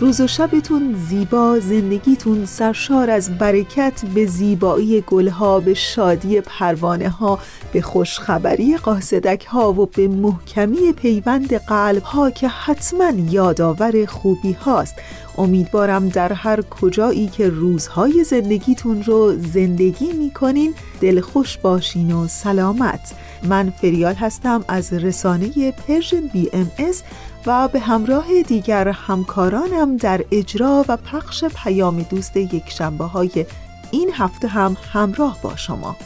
روز و شبتون زیبا زندگیتون سرشار از برکت به زیبایی گلها به شادی پروانه ها به خوشخبری قاصدک ها و به محکمی پیوند قلب ها که حتما یادآور خوبی هاست امیدوارم در هر کجایی که روزهای زندگیتون رو زندگی می‌کنین دلخوش باشین و سلامت. من فریال هستم از رسانه پرژن بی ام اس به همراه دیگر همکارانم در اجرا و پخش پیام دوست یک شنبه های این هفته هم همراه با شما.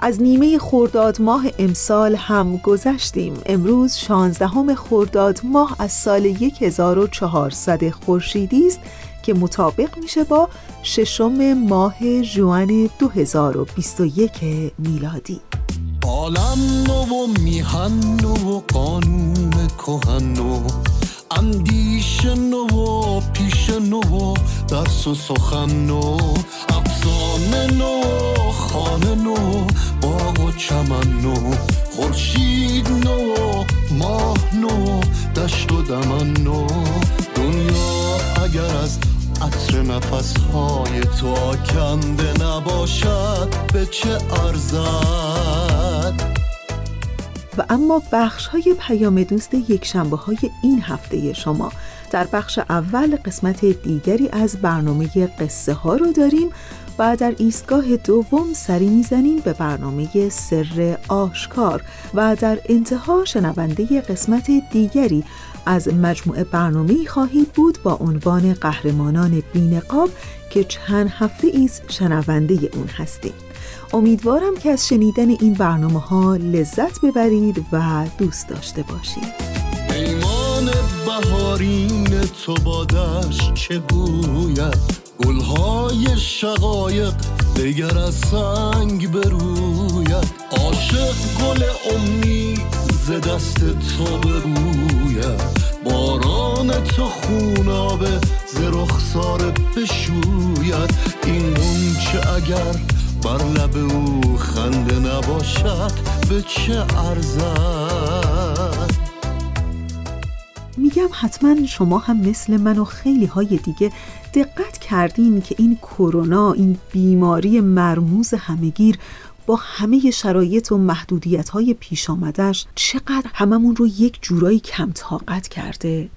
از نیمه خرداد ماه امسال هم گذشتیم. امروز 16 خرداد ماه از سال 1400 خورشیدی است که مطابق میشه با ششم ماه جوان 2021 میلادی. عالم نو و میهن و قانون کهن و اندیش نو و پیش نو و درس و سخن نو افسانه نو خانه نو باغ و چمن نو خورشید نو ماه نو دشت و دمن نو دنیا اگر از عطر نفس های تو آکنده نباشد به چه ارزد؟ و اما بخش های پیام دوست یک شنبه های این هفته شما. در بخش اول قسمت دیگری از برنامه قصه ها رو داریم و در ایستگاه دوم سری می‌زنیم به برنامه سر آشکار و در انتها شنونده قسمت دیگری از مجموعه برنامه خواهید بود با عنوان قهرمانان بینقاب که چند هفته ایست شنونده اون هستیم. امیدوارم که از شنیدن این برنامه ها لذت ببرید و دوست داشته باشید. ایمان بهارین تو بادش چه گوید؟ گلهای شقایق دگر از سنگ بروید. عاشق گل امید ز دست تو بروید باران تو خونابه ز رخسار بشوید. این چه اگر بر لب او خنده نباشد به چه ارزد میگم حتما شما هم مثل من و خیلی های دیگه دقت کردین که این کرونا این بیماری مرموز همگیر با همه شرایط و محدودیت های پیش آمدش چقدر هممون رو یک جورایی کم طاقت کرده؟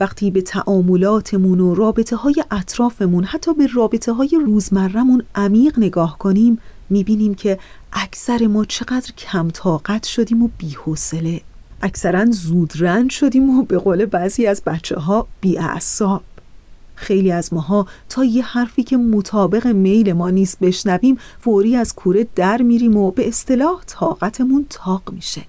وقتی به تعاملاتمون و رابطه های اطرافمون حتی به رابطه های روزمرمون عمیق نگاه کنیم می‌بینیم که اکثر ما چقدر کم طاقت شدیم و بیحوصله. اکثرا زودرنج شدیم و به قول بعضی از بچه ها بیعصاب خیلی از ماها تا یه حرفی که مطابق میل ما نیست بشنویم فوری از کوره در میریم و به اصطلاح طاقتمون تاق میشه.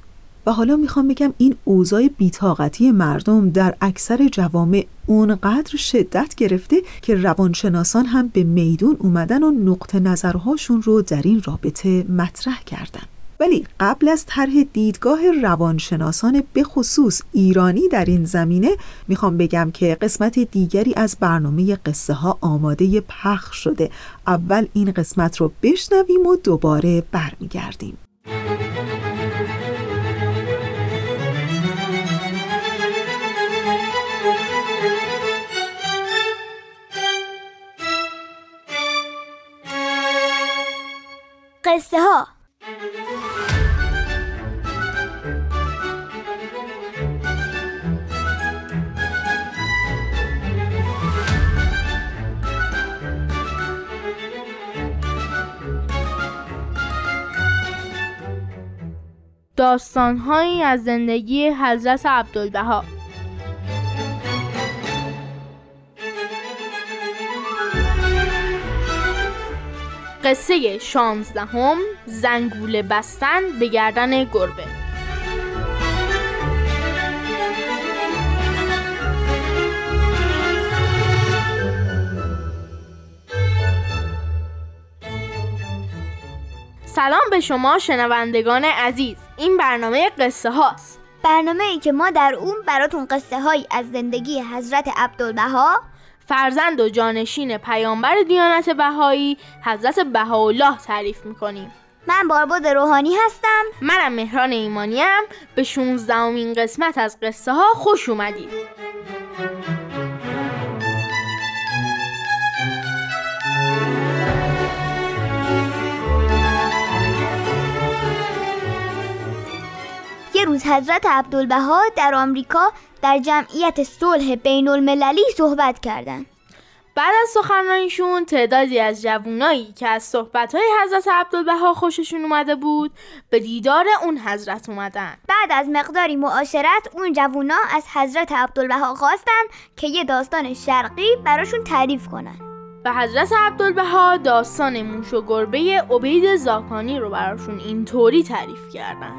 و حالا می‌خوام بگم این اوضاع بیتاقتی مردم در اکثر جوامع اونقدر شدت گرفته که روانشناسان هم به میدون اومدن و نقطه نظرهاشون رو در این رابطه مطرح کردن. ولی قبل از طرح دیدگاه روانشناسان به خصوص ایرانی در این زمینه می‌خوام بگم که قسمت دیگری از برنامه قصه ها آماده پخش شده. اول این قسمت رو بشنویم و دوباره برمیگردیم. قصه ها داستانهایی از زندگی حضرت عبدالبها. قصه شانزدهم زنگوله بستن به گردن گربه. سلام به شما شنوندگان عزیز. این برنامه قصه هاست. برنامه ای که ما در اون براتون قصه هایی از زندگی حضرت عبدالبها فرزند و جانشین پیامبر دیانت بهایی حضرت بهاءالله تعریف می‌کنیم. من بارباد روحانی هستم. منم مهران ایمانیم. به 16 قسمت از قصه ها خوش اومدید. یه روز حضرت عبدالبها در آمریکا در جمعیت صلح بین المللی صحبت کردند. بعد از سخنرانیشون تعدادی از جوونایی که از صحبتهای حضرت عبدالبها خوششون اومده بود به دیدار اون حضرت اومدن. بعد از مقداری معاشرت اون جوونا از حضرت عبدالبها خواستن که یه داستان شرقی براشون تعریف کنن. به حضرت عبدالبها داستان موش و گربه عبید زاکانی رو براشون اینطوری تعریف کردن.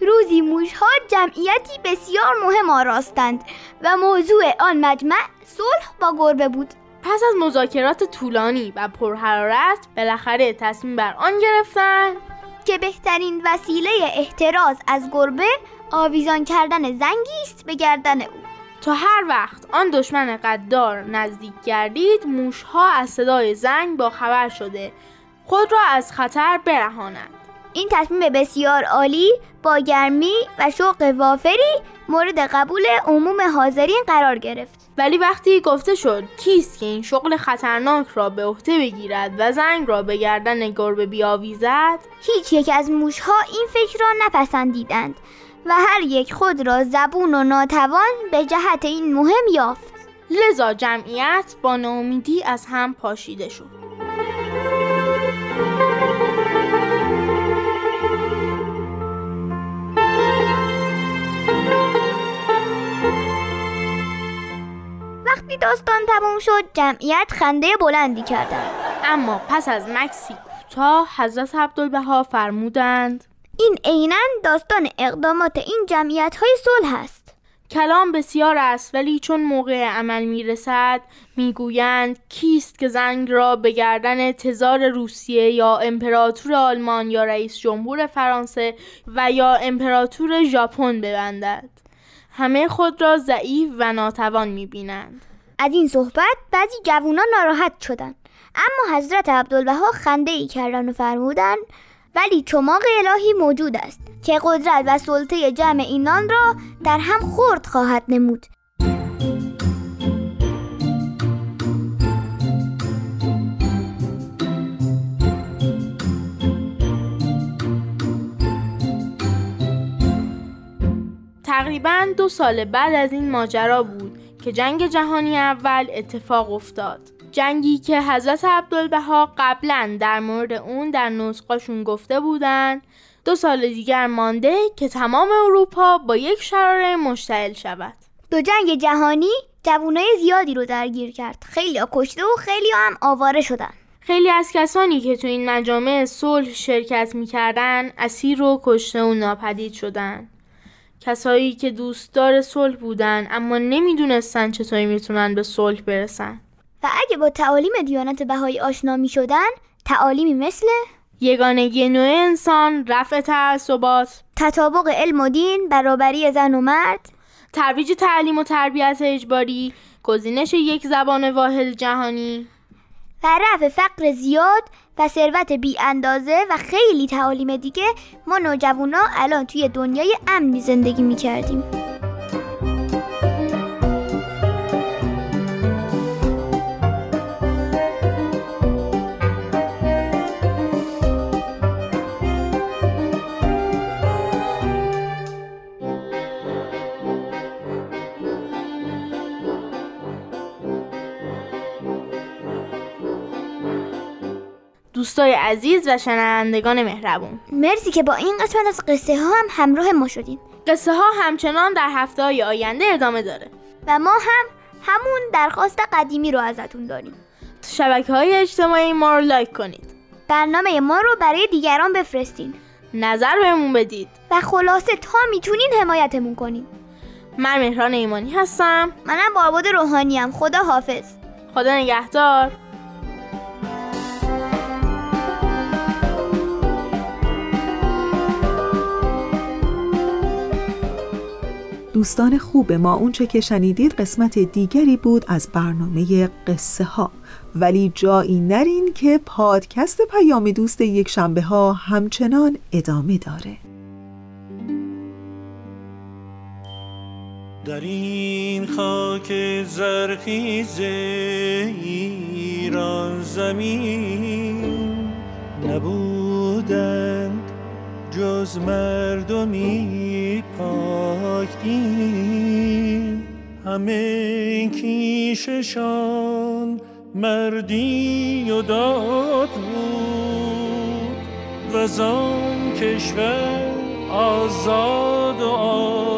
روزی موشها جمعیتی بسیار مهم آراستند و موضوع آن مجمع صلح با گربه بود. پس از مذاکرات طولانی و پرحرارت بالاخره تصمیم بر آن گرفتن که بهترین وسیله احتراز از گربه آویزان کردن زنگی است به گردن او. تا هر وقت آن دشمن قدار نزدیک گردید موشها از صدای زنگ با خبر شده خود را از خطر برهانند. این تصمیم بسیار عالی با گرمی و شوق وافری مورد قبول عموم حاضرین قرار گرفت. ولی وقتی گفته شد کیست که این شغل خطرناک را به عهده بگیرد و زنگ را به گردن گربه بیاویزد؟ هیچ یک از موشها این فکر را نپسندیدند. و هر یک خود را زبون و ناتوان به جهت این مهم یافت. لذا جمعیت با ناامیدی از هم پاشیده شد. وقتی داستان تموم شد جمعیت خنده بلندی کردند. اما پس از مکسی کوتاه حضرت عبدالبها فرمودند این عینا داستان اقدامات این جمعیت های صلح است. کلام بسیار است ولی چون موقع عمل می‌رسد می‌گویند کیست که زنگ را به گردن تزار روسیه یا امپراتور آلمان یا رئیس جمهور فرانسه و یا امپراتور ژاپن ببندد. همه خود را ضعیف و ناتوان می‌بینند. از این صحبت بعضی جوانان ناراحت شدند اما حضرت عبدالبها خنده ای کردن و فرمودند ولی چماق الهی موجود است که قدرت و سلطه جمع اینان را در هم خورد خواهد نمود. تقریبا دو سال بعد از این ماجرا بود که جنگ جهانی اول اتفاق افتاد. جنگی که حضرت عبدالبها قبلا در مورد اون در نسخاشون گفته بودن دو سال دیگر مانده که تمام اروپا با یک شراره مشتعل شود. دو جنگ جهانی جوانای زیادی رو درگیر کرد. خیلی کشته و خیلی هم آواره شدن. خیلی از کسانی که تو این مجامع صلح شرکت می‌کردن اسیر و کشته و ناپدید شدن. کسایی که دوستدار صلح بودن اما نمی‌دونستن چطوری می‌تونن به صلح برسن. و اگه با تعالیم دیانت بهایی آشنا می شدن تعالیمی مثل یگانگی نوع انسان رفع تعصبات تطابق علم و دین برابری زن و مرد ترویج تعلیم و تربیت اجباری گزینش یک زبان واحد جهانی و رفع فقر زیاد و ثروت بی اندازه و خیلی تعالیم دیگه ما نوجوانا الان توی دنیای امنی زندگی می کردیم. دوستای عزیز و شنوندگان مهربون. مرسی که با این قسمت از قصه ها هم همراه ما شدین قصه ها همچنان در هفته های آینده ادامه داره. و ما هم همون درخواست قدیمی رو ازتون داریم. تو شبکه های اجتماعی ما رو لایک کنید. برنامه ما رو برای دیگران بفرستین. نظر بهمون بدید. و خلاصه تا می‌تونین حمایتمون کنین. من مهران ایمانی هستم. منم بارباد روحانیم. خدا حافظ. خدا نگهدار. دوستان خوب ما اونچه که شنیدید قسمت دیگری بود از برنامه قصه ها ولی جایی نرین که پادکست پیام دوست یک شنبه ها همچنان ادامه داره. در این خاک زرخیز ایران زمین نبودند جز مردمی. پاک همه کیششان مردی و داد بود. و زان کشور آزاد و آباد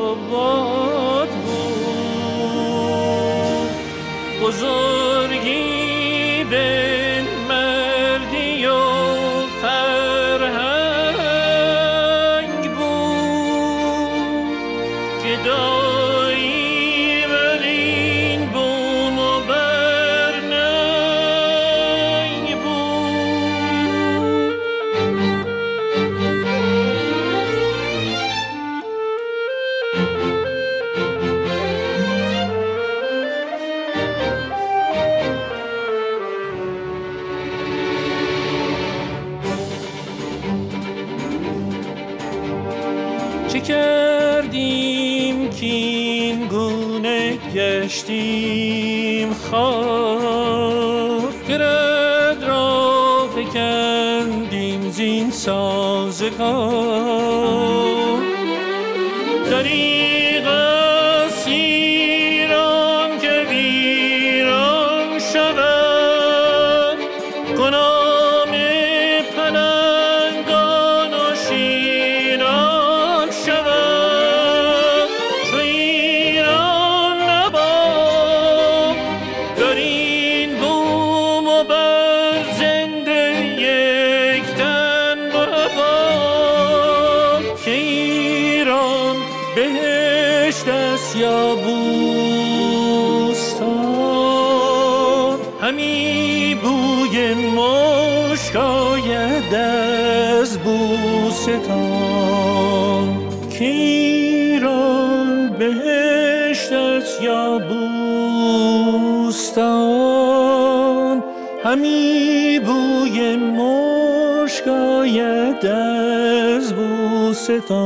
بوستان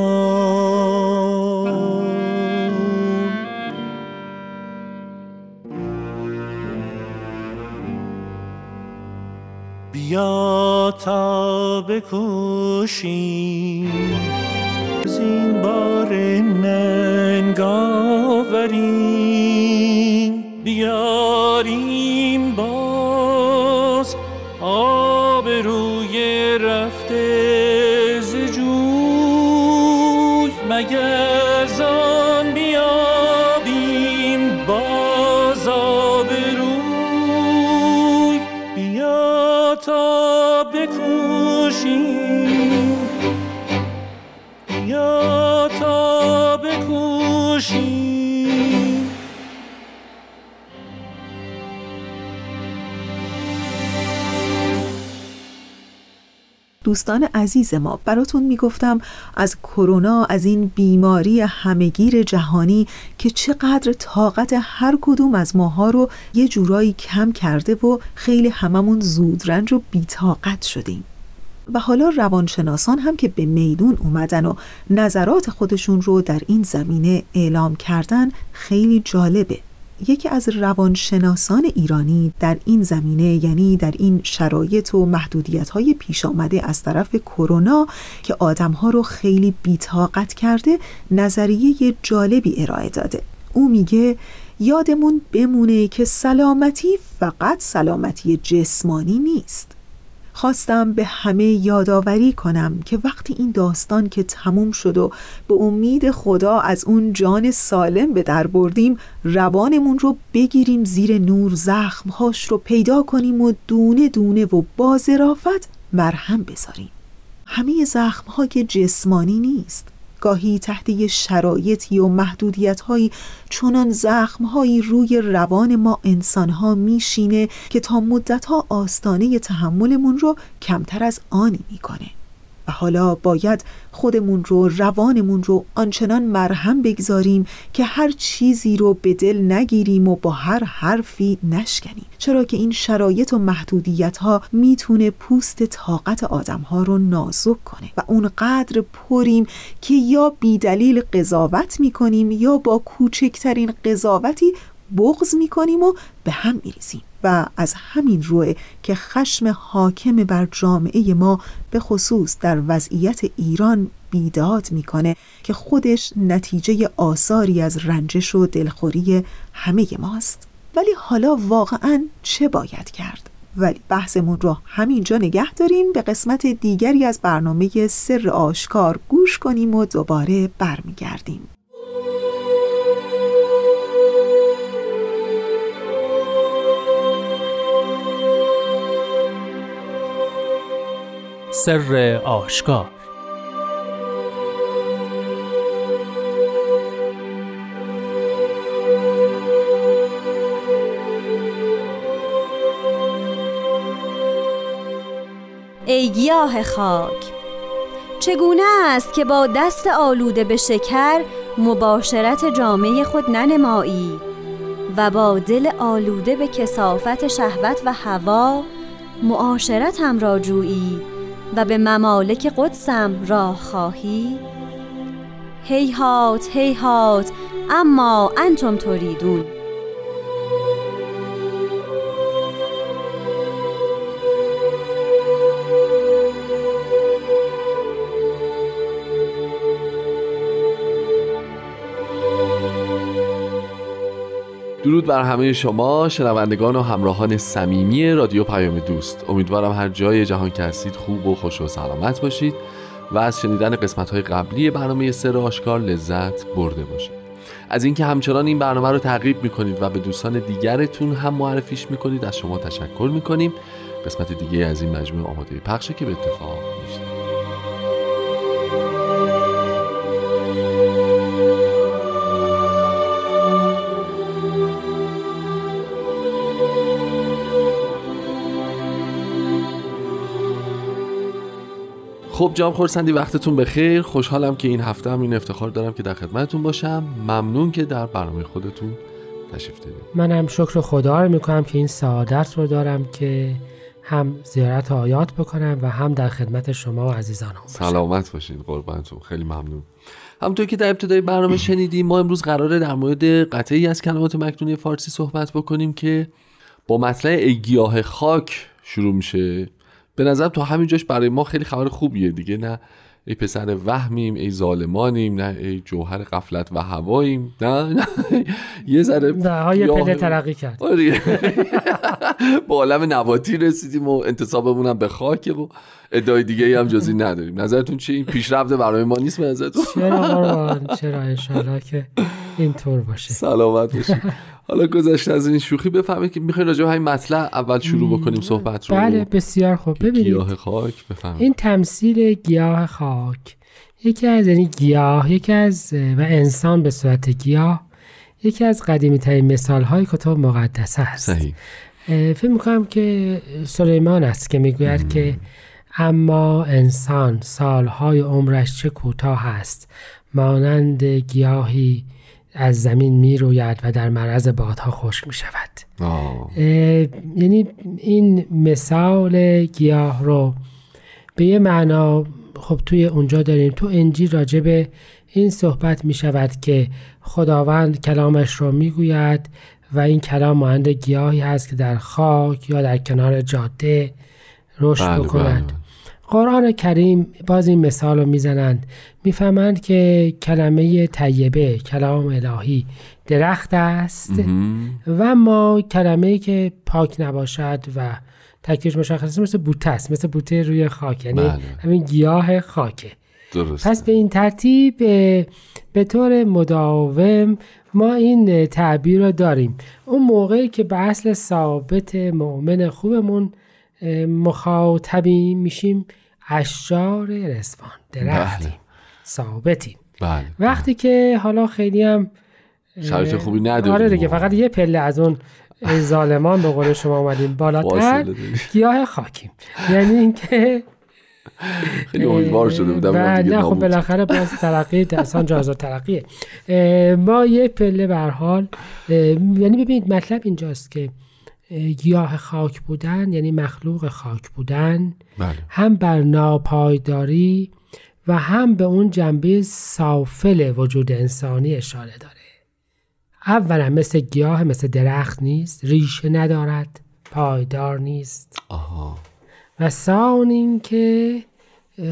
بیا تا بکوشیم. زین بار ننگ تا بکوشیم. بیا دوستان عزیز ما براتون می‌گفتم از کرونا از این بیماری همگیر جهانی که چقدر طاقت هر کدوم از ماها رو یه جورایی کم کرده و خیلی هممون زودرنج و بیتاقت شدیم. و حالا روانشناسان هم که به میدون اومدن و نظرات خودشون رو در این زمینه اعلام کردن خیلی جالبه. یکی از روانشناسان ایرانی در این زمینه یعنی در این شرایط و محدودیت های پیش آمده از طرف کرونا که آدم ها رو خیلی بیتاقت کرده نظریه جالبی ارائه داده. او میگه یادمون بمونه که سلامتی فقط سلامتی جسمانی نیست. خواستم به همه یادآوری کنم که وقتی این داستان که تموم شد و به امید خدا از اون جان سالم به در بردیم روانمون رو بگیریم زیر نور زخمهاش رو پیدا کنیم و دونه دونه و با مرهم بذاریم. همه زخمها که جسمانی نیست. گاهی تحت شرایطی و محدودیتهایی چنان زخمهایی روی روان ما انسانها میشینه که تا مدتها آستانه تحملمون رو کمتر از آنی می‌کنه. و حالا باید خودمون رو روانمون رو آنچنان مرهم بگذاریم که هر چیزی رو به دل نگیریم و با هر حرفی نشکنیم. چرا که این شرایط و محدودیت ها می‌تونه پوست طاقت آدم ها رو نازک کنه و اونقدر پریم که یا بیدلیل قضاوت می‌کنیم یا با کوچکترین قضاوتی بغض می‌کنیم و به هم میریزیم. و از همین روه که خشم حاکم بر جامعه ما به خصوص در وضعیت ایران بیداد می‌کنه که خودش نتیجه آثاری از رنجش و دلخوری همه ماست. ولی حالا واقعا چه باید کرد؟ ولی بحثمون رو همینجا نگه داریم. به قسمت دیگری از برنامه سر آشکار گوش کنیم و دوباره برمیگردیم. سر آشکار. ای گیاه خاک چگونه است که با دست آلوده به شکر مباشرت جامعه خود ننمایی و با دل آلوده به کسافت شهوت و هوا معاشرتم را جویی؟ و به ممالک قدسم راه خواهی؟ هیهات هیهات اما انتم تریدون درود بر همه شما شنوندگان و همراهان صمیمی رادیو پیام دوست. امیدوارم هر جای جهان که هستید خوب و خوش و سلامت باشید و از شنیدن قسمت های قبلی برنامه سر آشکار لذت برده باشید. از اینکه همچنان این برنامه رو تعقیب می‌کنید و به دوستان دیگرتون هم معرفیش می‌کنید از شما تشکر می‌کنیم. قسمت دیگه از این مجموعه آماده پخشه که به اتفاق میشید خب جام خورسندی وقتتون بخیر. خوشحالم که این هفته هم این افتخار دارم که در خدمتتون باشم. ممنون که در برنامه خودتون تشریف دارید. منم شکر خدا رو می‌کنم که این سعادت رو دارم که هم زیارت آیات بکنم و هم در خدمت شما و عزیزانم باشم. سلامت باشین قربانتون. خیلی ممنون. همونطور که در ابتدای برنامه شنیدیم ما امروز قراره در مورد قطعی از کلمات مکنونی فارسی صحبت بکنیم که با مطلع ای گیاه خاک شروع میشه. به نظر تو همین جاش برای ما خیلی خبر خوبیه دیگه. نه ای پسر وهمیم ای ظالمانیم نه ای جوهر قفلت و هواییم. نه نه. یه ذره نه یه پله ترقی کرد. آره. با عالم نباتی رسیدیم و انتصابمون هم به خاکه و ادعای دیگه هم جزی نداریم. نظرتون چی این پیشرفت برای ما نیست به نظرتون؟ چرا چرا انشالله که اینطور باشه؟ سلامت باشید. حالا گذشته از این شوخی بفهمید که می‌خواین راجع به همین مطلب اول شروع بکنیم صحبت رو. بله بسیار خوب. ببینید. گیاه خاک بفهمید. این تمثیل گیاه خاک. یکی از یعنی گیاه یکی از و انسان به صورت گیاه یکی از قدیمی ترین مثال های کتب مقدسه است. صحیح. فکر می‌کنم که سلیمان است که می‌گوید که اما انسان سالهای عمرش چه کوتاه است؟ مانند گیاهی از زمین می روید و در معرض بادها خشک می شود. یعنی این مثال گیاه رو به یه معنا خب توی اونجا داریم. تو انجیل راجب این صحبت می شود که خداوند کلامش رو می گوید و این کلام مانند گیاهی هست که در خاک یا در کنار جاده رشد بله بکند. بله. قرآن کریم باز این مثال رو می‌زنند. می‌فهمند که کلمه طیبه کلام الهی درخت است و ما کلمه که پاک نباشد و تکیش مشخص مثل بوته است مثل بوته روی خاک یعنی بله. همین گیاه خاکه. درست پس به این ترتیب به طور مداوم ما این تعبیر رو داریم. اون موقعی که به اصل ثابت مؤمن خوبمون اه، مخاطبیم میشیم اشجار رسوان درختیم بله. ثابتیم بله وقتی که حالا خیلی هم شرایط خوبی نداریم آره دیگه. فقط یه پله از اون ظالمان به قول شما اومدیم بالاتر. گیاه خاکیم یعنی اینکه خیلی امیدوار شده بودم و دیگه نه خب. بالاخره باز ترقی اصلا جازا ترقیه ما یه پله به حال یعنی ببینید مطلب اینجاست که گیاه خاک بودن یعنی مخلوق خاک بودن بله. هم بر ناپایداری و هم به اون جنبه سافل وجود انسانی اشاره داره. اولا مثل گیاه مثل درخت نیست ریشه ندارد پایدار نیست. آها. و ثان این که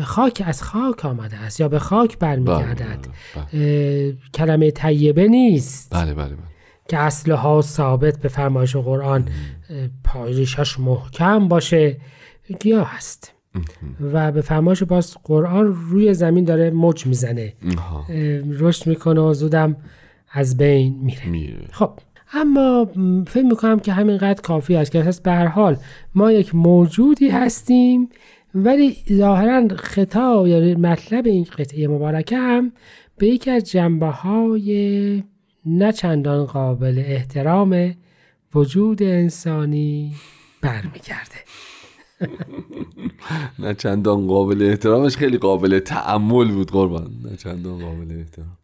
خاک از خاک آمده است یا به خاک برمیگردد. بله. اه، کلمه طیبه نیست. بله بله, بله. که اصلها ثابت به فرمایش قرآن اه، پای ریشش محکم باشه گیاه هست و به فرمایش باز قرآن روی زمین داره موج می‌زنه. رشد می‌کنه و زودم از بین میره. میره. خب اما فکر می‌کنم که همینقدر کافی است که به هر حال ما یک موجودی هستیم ولی ظاهرا خطاب یا مطلب این قطعه مبارکه هم به یکی از جنبه های نه چندان قابل احترام وجود انسانی برمیگرده. نه چندان قابل احترامش خیلی قابل تعمل بود قربان. نه چندان قابل احترام.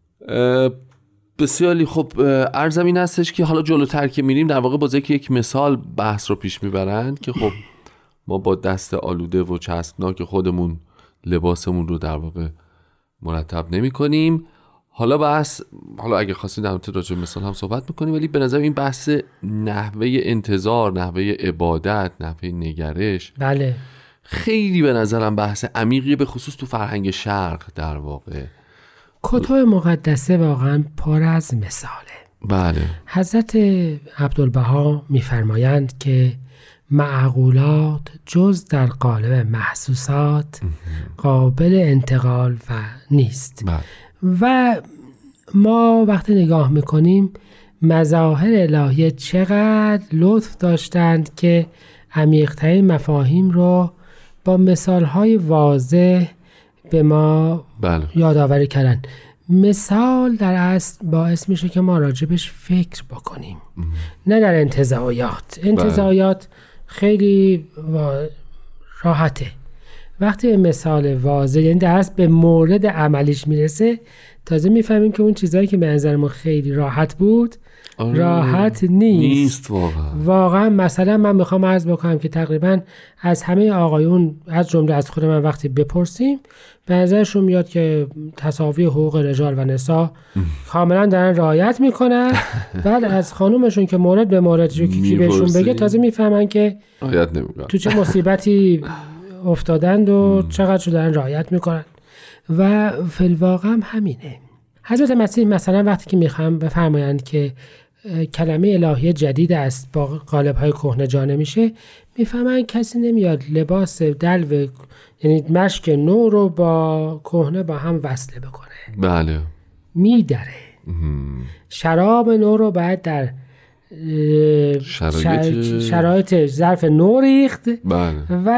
بسیاری خب ارزم این هستش که حالا جلوتر که میریم در واقع با ذکر یک مثال بحث رو پیش می‌برند که خب ما با دست آلوده و چسبناک خودمون لباسمون رو در واقع مرتب نمی کنیم حالا بحث حالا اگه خواستین در مورد راجع مثال هم صحبت می‌کنیم ولی به نظر این بحث نحوه انتظار نحوه عبادت نحوه نگرش بله. خیلی به نظرم بحث عمیقی به خصوص تو فرهنگ شرق در واقع. کتب مقدسه واقعا پر از مثاله. بله. حضرت عبدالبها میفرمایند که معقولات جز در قالب محسوسات قابل انتقال و نیست. بله. و ما وقتی نگاه می‌کنیم مظاهر الهیه چقدر لطف داشتند که عمیقترین مفاهیم رو با مثالهای واضح به ما بله. یادآوری کردن. مثال در اصل باعث میشه که ما راجبش فکر بکنیم. نه در انتظایات انتظایات خیلی وا- راحته. وقتی به مثال واضح یعنی در اصل به مورد عملیش می‌رسه تازه می‌فهمیم که اون چیزهایی که به نظر ما خیلی راحت بود آره. راحت نیست. نیست واقعا. واقعا مثلا من می‌خوام عرض بکنم که تقریبا از همه آقایون از جمله از خود من وقتی بپرسیم به نظرشون میاد که تصاوی حقوق رجال و نسا کاملا دارن رعایت می‌کنن. بعد از خانومشون که مورد به مورد رو کی بهشون بگه؟ تازه می‌فهمن که تو چه مصیبتی افتادند و چقدر رو دارن رعایت می‌کنن. و فلواقع هم همینه. حضرت مسیح مثلا وقتی که می‌خوام بفرمایند که کلمه الهی جدید است با قالب های کهنه جا نمیشه می‌فهمن کسی نمیاد لباس دلو یعنی مشک نو رو با کهنه با هم وصله بکنه. بله. میدره. شراب نو رو باید در شرایط- شر- شرایط ظرف نو ریخت بله. و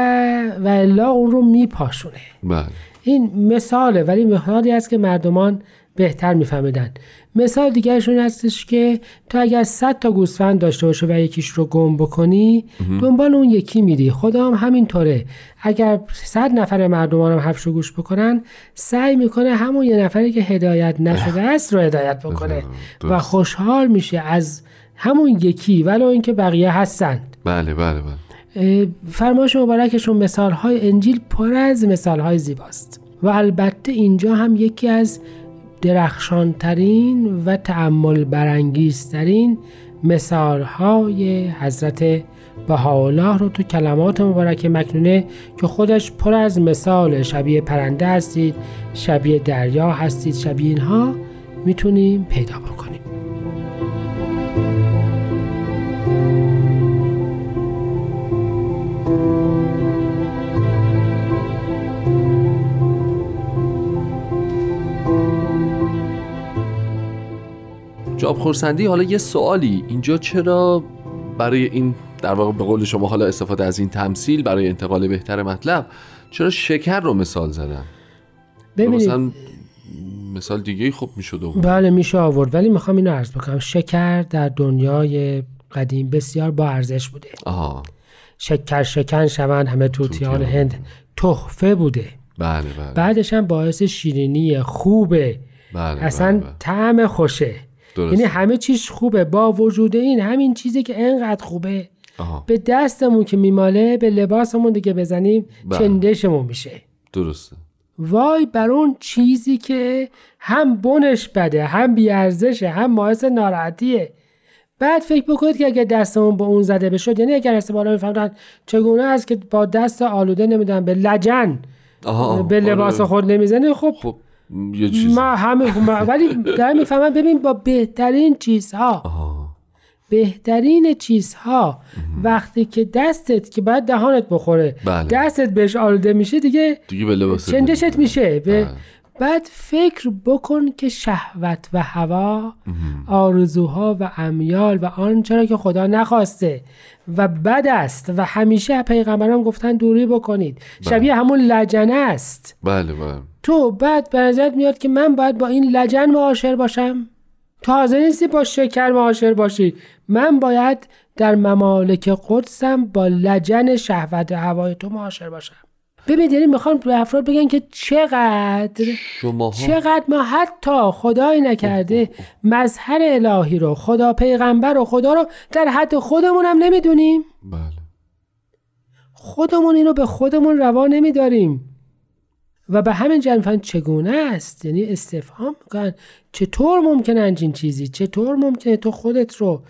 و الا اون رو میپاشونه. بله. این مثاله ولی مثالی است که مردمان بهتر میفهمیدن مثال دیگرشون هستش که تو اگر 100 تا گوسفند داشته باشه و یکیش رو گم بکنی دنبال اون یکی میری. خدا هم همینطوره. اگر 100 نفر مردمان هم حرفشو گوش بکنن سعی می‌کنه همون یه نفری که هدایت نشده است رو هدایت بکنه. و. خوشحال میشه از همون یکی ولو اینکه بقیه هستند بله بله بله. فرمایش مبارکشون مثال های انجیل پر از مثال های زیباست. و البته اینجا هم یکی از درخشانترین و تعمل برانگیزترین مثال های حضرت بهاءالله رو تو کلمات مبارک مکنونه که خودش پر از مثال شبیه پرنده هستید شبیه دریا هستید شبیه اینها می‌تونیم پیدا بکنیم. خورسندی حالا یه سوالی. اینجا چرا برای این در واقع به قول شما حالا استفاده از این تمثیل برای انتقال بهتر مطلب چرا شکر رو مثال زدن؟ ببینید. مثلا مثال دیگه خوب می‌شد بله میشه آورد. ولی می‌خوام اینو عرض بکنم. شکر در دنیای قدیم بسیار با ارزش بوده. آها. شکر شکن شوند همه توتیان توتیان. هند تحفه بوده. بله بله. بعدش هم باعث شیرینی خوبه. بله اصلا بله، بله. طعم خوشه. درسته. یعنی همه چیز خوبه. با وجود این همین چیزی که انقدر خوبه. آها. به دستمون که میماله به لباسمون دیگه بزنیم بله. چندشمون میشه. درسته. وای بر اون چیزی که هم بنش بده هم بیارزشه هم باعث ناراحتیه. بعد فکر بکنید که اگر دستمون به اون زده بشد یعنی اگر استفاده میفهمدن چگونه است که با دست آلوده نمیدن به لجن آها. به آره. لباس خود نمی‌زنه؟ خب خب. یه چیز. ما همه ما- ولی دارم می‌فهمم ببین با بهترین چیزها. بهترین چیزها. وقتی که دستت که باید دهانت بخوره بله. دستت بهش آلوده میشه دیگه دیگه به چندشت میشه؟ به بله. بعد فکر بکن که شهوت و هوا آرزوها و امیال و آنچه را که خدا نخواسته و بد است و همیشه پیغمبران گفتن دوری بکنید. شبیه همون لجنه است. بله بله. تو بعد به نظرت میاد که من باید با این لجن معاشر باشم؟ حاضر نیستی با شکر معاشر باشی. من باید در ممالک قدسم با لجن شهوت هوای تو معاشر باشم. ببین یعنی می‌خوان به افراد بگن که چقدر شما چقدر ما حتی خدایی نکرده مظهر الهی رو خدا پیغمبر و خدا رو در حد خودمون هم نمی‌دونیم. بله. خودمون اینو به خودمون روا نمیداریم. و به همین جنفن چگونه است؟ یعنی استفهام می‌کنن. چطور ممکنه همچین چیزی؟ چطور ممکنه تو خودت رو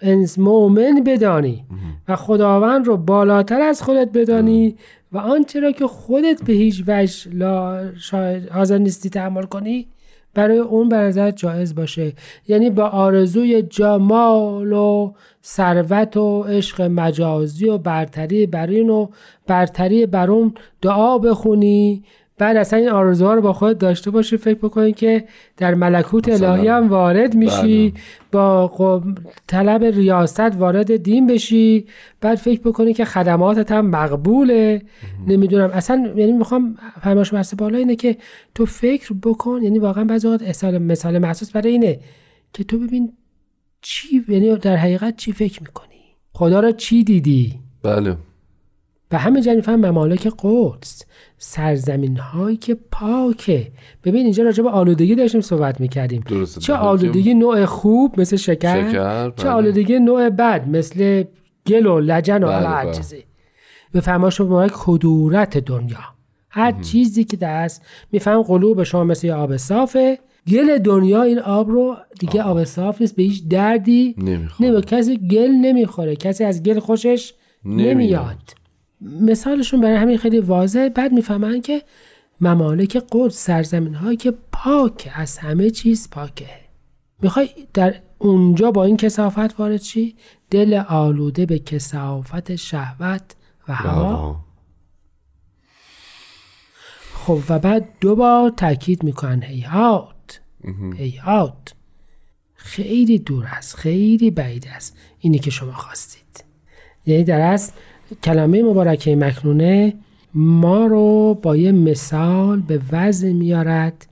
انس مؤمن بدانی و خداوند رو بالاتر از خودت بدانی و آنچه را که خودت به هیچ وجه لا حاضر نیستی تحمل کنی برای اون نظر جایز باشه. یعنی با آرزوی جمال و ثروت و عشق مجازی و برتری بر این برتری بر اون دعا بخونی بعد اصلا این آرزوها رو با خودت داشته باشی فکر بکنی که در ملکوت. الهی هم وارد میشی بله. با قم- طلب ریاست وارد دین بشی بعد فکر بکنی که خدماتت هم مقبوله. نمی‌دونم. اصلا یعنی می‌خوام فرمایش مرس بالا اینه که تو فکر بکن. یعنی واقعا بعضی وقت مثال مثال محسوس برای اینه که تو ببین چی یعنی در حقیقت چی فکر می‌کنی. خدا را چی دیدی؟ بله. به همه جنی فهم ممالک قدس. سرزمین هایی که پاکه. ببین اینجا راجع به آلودگی داشتیم صحبت می‌کردیم. درسته. چه در آلودگی نوع خوب مثل شکر, شکر، چه بله. آلودگی نوع بد مثل گل و لجن و بله، هر بله. چیزی. به فرمایش مبارک کدورت دنیا. هر چیزی که دست میفهم قلوب شما مثل یه آب صافه. گل دنیا این آب رو دیگه آب صاف نیست به هیچ دردی نمی‌خواد نمی کسی گل نمی‌خوره. کسی از گل خوشش نمیاد. نمیاد. مثالشون برای همین خیلی واضحه. بعد می‌فهمن که ممالک قدس سرزمین هایی که پاک از همه چیز پاکه. می‌خوای در اونجا با این کسافت وارد چی؟ دل آلوده به کسافت شهوت و هوا. خب و بعد دو بار تاکید می‌کنن هیهات هیهات خیلی دور است خیلی بعید است اینی که شما خواستید. یعنی در اصل کلمه مبارکه مکنونه ما رو با یه مثال به وضع میارد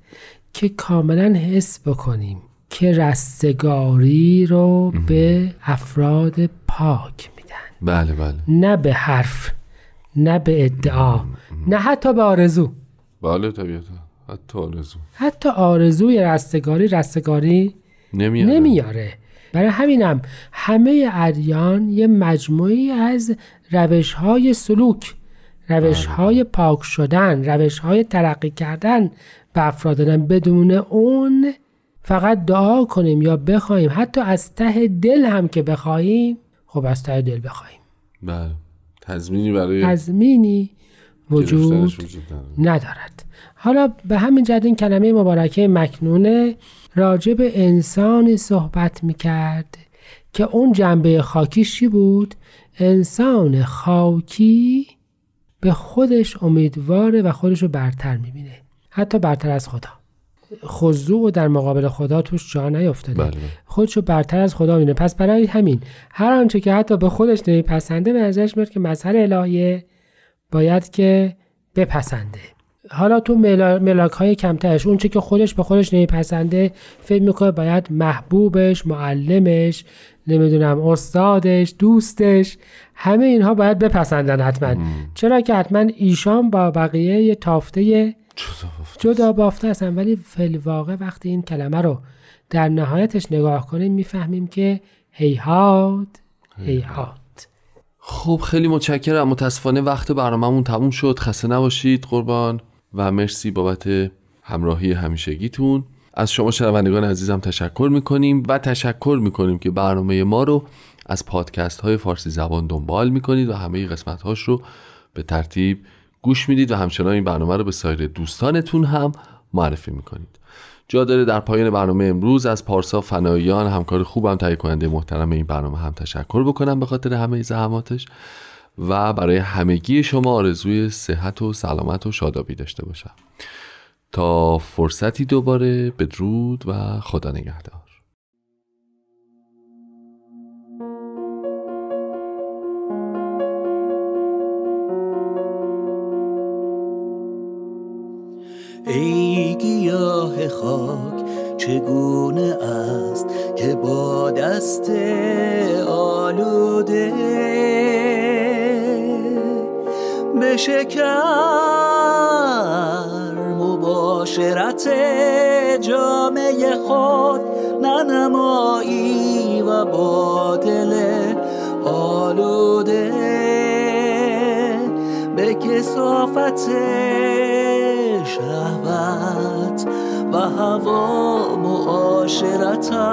که کاملا حس بکنیم که رستگاری رو به افراد پاک میدن. بله بله. نه به حرف نه به ادعا نه حتی به آرزو. بله طبیعتا. حتی آرزو. حتی آرزوی رستگاری رستگاری نمیاد نمیاره. برای همینم همه ادیان یه مجموعی از روش های سلوک روش های پاک شدن روش های ترقی کردن به افراد دادن. بدون اون فقط دعا کنیم یا بخوایم حتی از ته دل هم که بخوایم خب از ته دل بخوایم بله. تضمینی برای تضمینی وجود وجود. ندارد. حالا به همین جهت این کلمه مبارکه مکنونه راجع به انسانی صحبت می‌کرد که اون جنبه خاکیش چی بود؟ انسان خاکی به خودش امیدواره و خودش رو برتر می‌بینه. حتی برتر از خدا. خضوع و در مقابل خدا توش جا نیفتاده. بله. خودشو برتر از خدا میونه پس برای همین هر آنچه که حتی به خودش نمیپسنده به ازش میاد که مظهر الهیه باید که بپسنده. حالا تو ملا... ملاک های کمترش اون چه که خودش به خودش نمیپسنده فکر می‌کنه باید محبوبش معلمش نمی‌دونم استادش دوستش همه اینها باید بپسندن حتما. چرا که حتما ایشان با بقیه یه تافته جدا بافته هستن. ولی فی واقع وقتی این کلمه رو در نهایتش نگاه کنیم می‌فهمیم که هیهات. هیهات. خب خیلی متشکرم. متاسفانه وقت برنامه‌مون تموم شد. خسته نباشید. قربان. و مرسی بابت همراهی همیشگیتون. از شما شنوندگان عزیزم تشکر می‌کنیم و تشکر می‌کنیم که برنامه ما رو از پادکست های فارسی زبان دنبال می‌کنید و همه قسمت هاش رو به ترتیب گوش می‌دید و همچنان این برنامه رو به سایر دوستانتون هم معرفی می‌کنید. جا داره در پایان برنامه امروز از پارسا فناییان همکار خوبم تهیه کننده محترم این برنامه هم تشکر بکنم به خاطر همه زحماتش. و برای همگی شما آرزوی صحت و سلامت و شادابی داشته باشم. تا فرصتی دوباره بدرود و خدا نگهدار. ای گیاه خاک چگونه است که با دست آلوده بشکر مباشرت جامعه خود ننمایی و با دل آلوده. به کسافت شهوت و هوا معاشرتم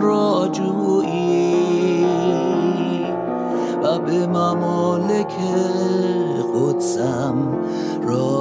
را جویی. و به ممالک قدسم راه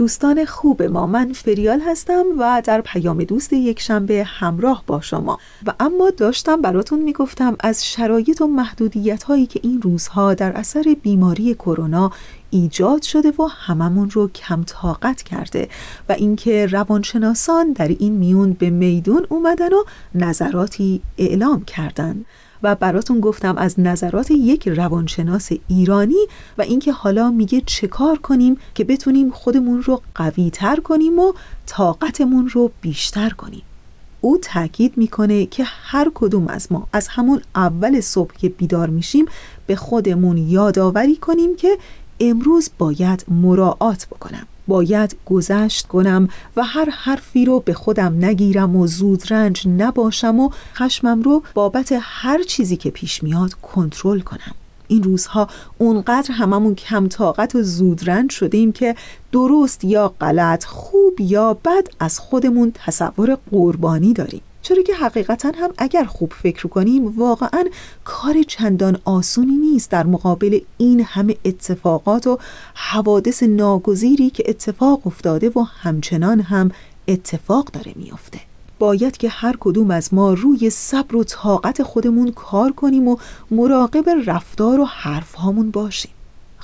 دوستان خوب ما. من فریال هستم و در پیام دوست یک شنبه همراه با شما. و اما داشتم براتون می‌گفتم از شرایط و محدودیت هایی که این روزها در اثر بیماری کرونا ایجاد شده و هممون رو کم طاقت کرده و اینکه روانشناسان در این میون به میدون اومدن و نظراتی اعلام کردن. و براتون گفتم از نظرات یک روانشناس ایرانی و اینکه حالا میگه چه کار کنیم که بتونیم خودمون رو قوی تر کنیم و طاقتمون رو بیشتر کنیم. او تاکید می‌کنه که هر کدوم از ما از همون اول صبح که بیدار میشیم به خودمون یادآوری کنیم که امروز باید مراعات بکنم. باید گذشت کنم و هر حرفی رو به خودم نگیرم و زود رنج نباشم و خشمم رو بابت هر چیزی که پیش میاد کنترل کنم. این روزها اونقدر هممون کم طاقت و زودرنج شدیم که درست یا غلط خوب یا بد از خودمون تصور قربانی داریم. چرا که حقیقتا هم اگر خوب فکر کنیم واقعا کار چندان آسونی نیست در مقابل این همه اتفاقات و حوادث ناگزیری که اتفاق افتاده و همچنان هم اتفاق داره میافته. باید که هر کدوم از ما روی صبر و طاقت خودمون کار کنیم و مراقب رفتار و حرفهامون باشیم.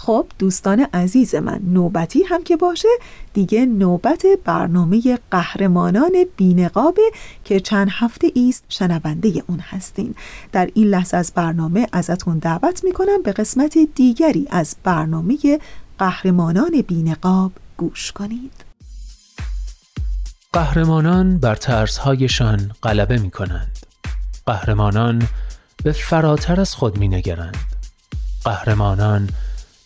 خب دوستان عزیز من نوبتی هم که باشه دیگه نوبت برنامه قهرمانان بینقابه که چند هفته ایست شنونده اون هستین. در این لحظه از برنامه ازتون دعوت می‌کنم به قسمت دیگری از برنامه قهرمانان بینقاب گوش کنید. قهرمانان بر ترسهایشان غلبه می کنند قهرمانان به فراتر از خود می نگرند قهرمانان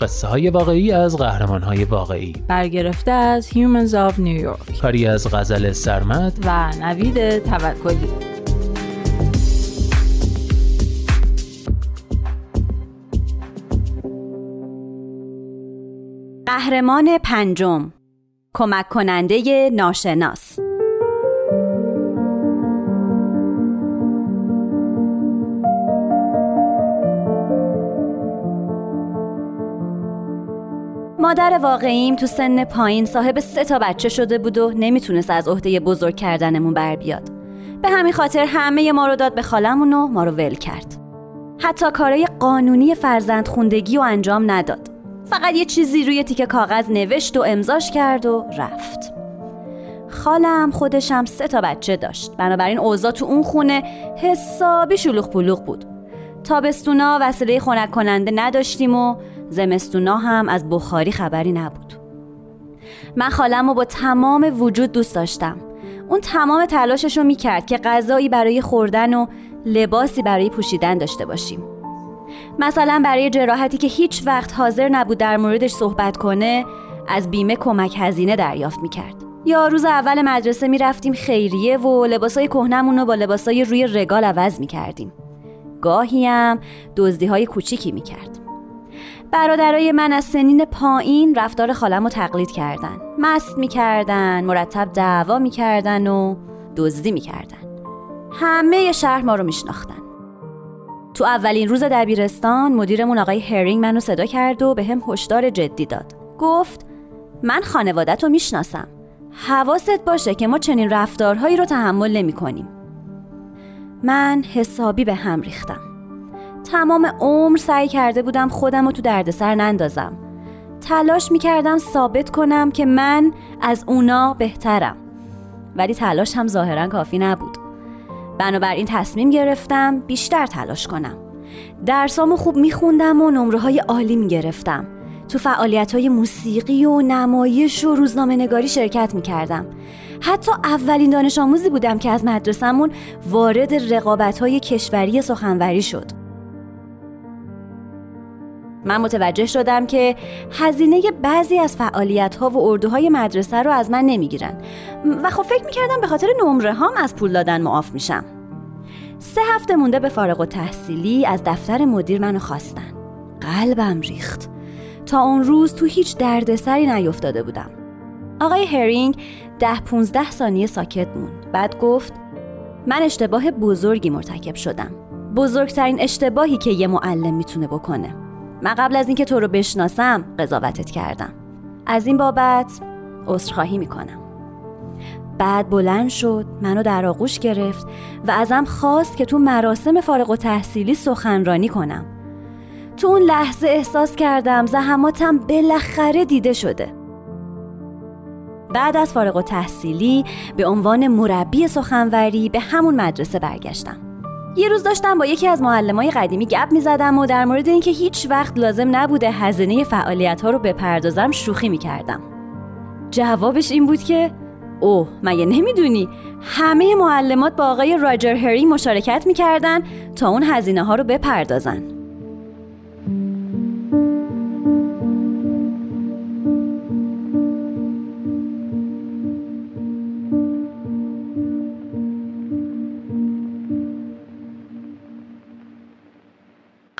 قصه های واقعی از قهرمان های واقعی. برگرفته از Humans of New York. کاری از غزل سرمد و نوید توکلی. قهرمان پنجم. کمک کننده ناشناس. مادر واقعیم تو سن پایین صاحب سه تا بچه شده بود و نمی‌تونست از عهده بزرگ کردنمون بر بیاد. به همین خاطر همه ما رو داد به خالمون و ما رو ول کرد. حتی کارای قانونی فرزند خوندگی و انجام نداد. فقط یه چیزی روی تیکه کاغذ نوشت و امضاش کرد و رفت. خالم خودشم سه تا بچه داشت. بنابراین اوضاع تو اون خونه حسابی شلوغ پلوغ بود. تابستونا وسیله خنک کننده نداشتیم و زمستونا هم از بخاری خبری نبود. من خالم رو با تمام وجود دوست داشتم. اون تمام تلاشش رو می‌کرد که غذایی برای خوردن و لباسی برای پوشیدن داشته باشیم. مثلا برای جراحتی که هیچ وقت حاضر نبود در موردش صحبت کنه از بیمه کمک هزینه دریافت می‌کرد. یا روز اول مدرسه می‌رفتیم خیریه و لباسای کهنمون رو با لباسای روی رگال عوض می‌کردیم. گاهی هم دزدی های کوچیکی می‌کرد. برادرای من از سنین پایین رفتار خالم رو تقلید کردن. مست می‌کردن مرتب دعوا می‌کردن و دزدی می‌کردن. همه شهر ما رو میشناختن. تو اولین روز دبیرستان مدیرمون آقای هرینگ منو صدا کرد و به هم هشدار جدی داد. گفت من خانوادت رو می‌شناسم. حواست باشه که ما چنین رفتارهایی رو تحمل نمی کنیم. من حسابی به هم ریختم. تمام عمر سعی کرده بودم خودم رو تو دردسر نندازم. تلاش می‌کردم ثابت کنم که من از اونا بهترم. ولی تلاش هم ظاهرا کافی نبود. بنابراین تصمیم گرفتم بیشتر تلاش کنم. درسامو خوب میخوندم و نمره های عالی می‌گرفتم. تو فعالیت های موسیقی و نمایش و روزنامه نگاری شرکت می‌کردم. حتی اولین دانش آموزی بودم که از مدرسهمون وارد رقابت های کشوری سخنوری شد. من متوجه شدم که هزینه بعضی از فعالیت ها و اردوهای مدرسه رو از من نمی‌گیرن. و خب فکر می‌کردم به خاطر نمره هام از پول دادن معاف میشم. سه هفته مونده به فارغ و تحصیلی از دفتر مدیر منو خواستن. قلبم ریخت. تا اون روز تو هیچ دردسری نیفتاده بودم. آقای هرینگ ده پونزده ثانیه ساکت موند. بعد گفت من اشتباه بزرگی مرتکب شدم. بزرگترین اشتباهی که یه معلم می‌تونه بکنه. من قبل از اینکه تو رو بشناسم قضاوتت کردم. از این بابت عذرخواهی می‌کنم. بعد بلند شد منو در آغوش گرفت و ازم خواست که تو مراسم فارغ و تحصیلی سخنرانی کنم. تو اون لحظه احساس کردم زحماتم بالاخره دیده شده. بعد از فارغ و تحصیلی به عنوان مربی سخنوری به همون مدرسه برگشتم. یه روز داشتم با یکی از معلمای قدیمی گپ می زدم و در مورد اینکه هیچ وقت لازم نبوده هزینه فعالیت ها رو بپردازم شوخی می کردم. جوابش این بود که اوه مگه نمی‌دونی همه معلمات با آقای راجر هری مشارکت می‌کردن تا اون هزینه ها رو بپردازن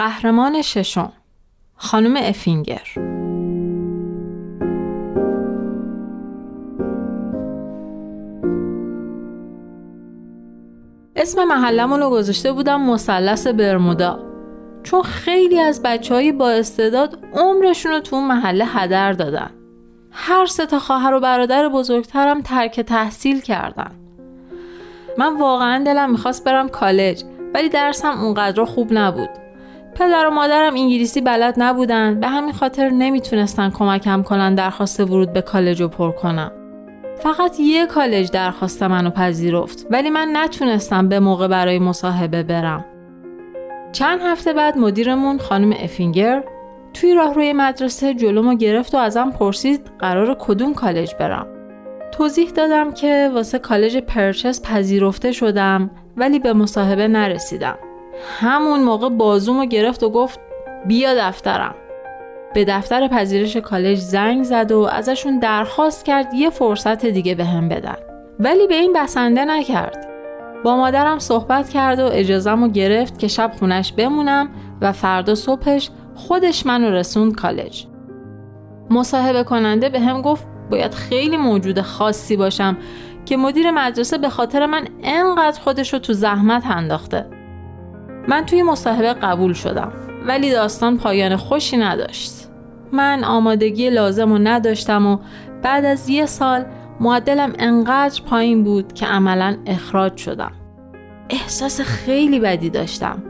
قهرمان ششم خانم افینگر. اسم محلمون رو گذاشته بودم مثلث برمودا. چون خیلی از بچهای با استعداد عمرشون رو تو اون محله هدر دادن. هر سه تا خواهر و برادر بزرگترم ترک تحصیل کردن. من واقعا دلم می‌خواست برم کالج ولی درسم اونقدر خوب نبود. پدر و مادرم انگلیسی بلد نبودن. به همین خاطر نمی‌تونستن کمکم کنن درخواست ورود به کالج رو پر کنم. فقط یه کالج درخواست منو پذیرفت ولی من نتونستم به موقع برای مصاحبه برم. چند هفته بعد مدیرمون خانم افینگر توی راهروی مدرسه جلومو گرفت و ازم پرسید قرار کدوم کالج برم. توضیح دادم که واسه کالج پرچس پذیرفته شدم ولی به مصاحبه نرسیدم. همون موقع بازومو گرفت و گفت بیا دفترم. به دفتر پذیرش کالج زنگ زد و ازشون درخواست کرد یه فرصت دیگه به هم بدن. ولی به این بسنده نکرد. با مادرم صحبت کرد و اجازم گرفت که شب خونش بمونم و فردا صبحش خودش منو رسوند کالج. مصاحبه کننده به هم گفت باید خیلی موجود خاصی باشم که مدیر مدرسه به خاطر من انقدر خودش رو تو زحمت انداخته. من توی مصاحبه قبول شدم ولی داستان پایان خوشی نداشت. من آمادگی لازم رو نداشتم و بعد از یه سال معدلم انقدر پایین بود که عملا اخراج شدم. احساس خیلی بدی داشتم.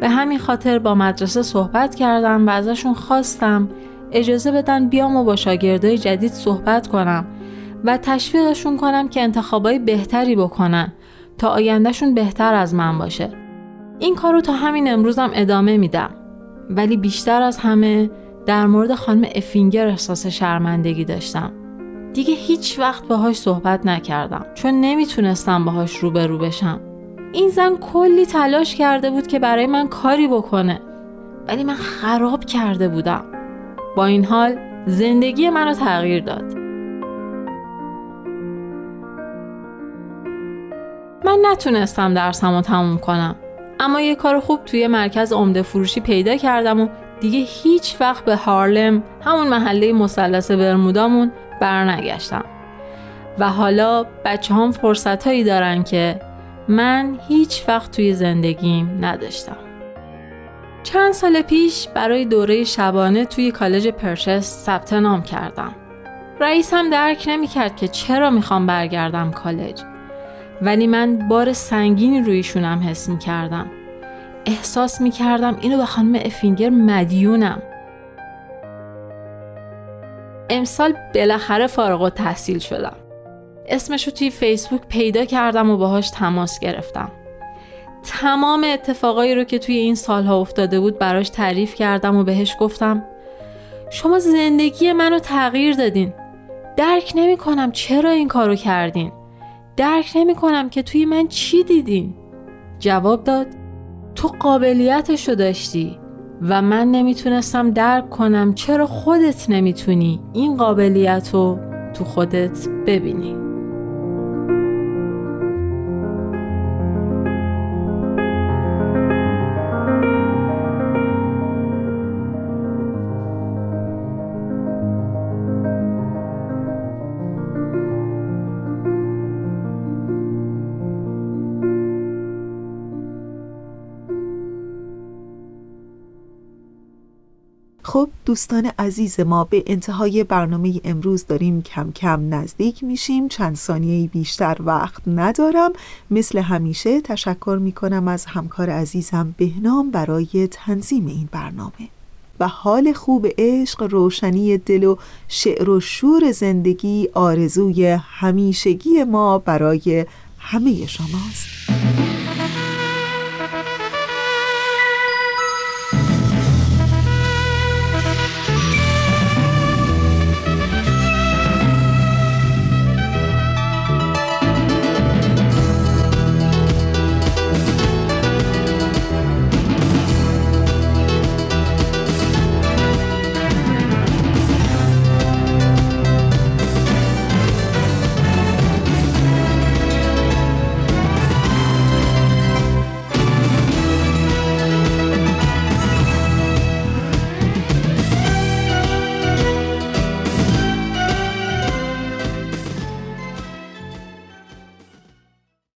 به همین خاطر با مدرسه صحبت کردم و ازشون خواستم اجازه بدن بیام و با شاگردای جدید صحبت کنم و تشویقشون کنم که انتخابای بهتری بکنن تا آیندهشون بهتر از من باشه. این کار رو تا همین امروزم ادامه میدم. ولی بیشتر از همه در مورد خانم افینگر احساس شرمندگی داشتم. دیگه هیچ وقت باهاش صحبت نکردم چون نمی‌تونستم باهاش روبرو بشم. این زن کلی تلاش کرده بود که برای من کاری بکنه ولی من خراب کرده بودم. با این حال زندگی منو تغییر داد. من نتونستم درسمو تموم کنم. اما یه کار خوب توی مرکز عمده فروشی پیدا کردم و دیگه هیچ وقت به هارلم همون محله مثلث برمودامون برنگشتم. و حالا بچه هم فرصت هایی دارن که من هیچ وقت توی زندگیم نداشتم. چند سال پیش برای دوره شبانه توی کالج پرشس ثبت نام کردم. رئیسم درک نمی‌کرد که چرا می‌خوام برگردم کالج. ولی من بار سنگینی رویشونم حس می کردم. احساس می کردم اینو به خانم افینگر مدیونم. امسال بالاخره فارغ و تحصیل شدم. اسمشو توی فیسبوک پیدا کردم و باهاش تماس گرفتم. تمام اتفاقایی رو که توی این سالها افتاده بود براش تعریف کردم و بهش گفتم شما زندگی منو تغییر دادین. درک نمی کنم چرا این کارو کردین. درک نمی کنم که توی من چی دیدین؟ جواب داد تو قابلیتشو داشتی و من نمی‌تونستم درک کنم چرا خودت نمی‌تونی این قابلیت رو تو خودت ببینی. خب دوستان عزیز ما به انتهای برنامه امروز داریم کم کم نزدیک میشیم. چند ثانیه بیشتر وقت ندارم. مثل همیشه تشکر می‌کنم از همکار عزیزم بهنام برای تنظیم این برنامه. و حال خوب عشق روشنی دل و شعر و شور زندگی آرزوی همیشگی ما برای همه شماست.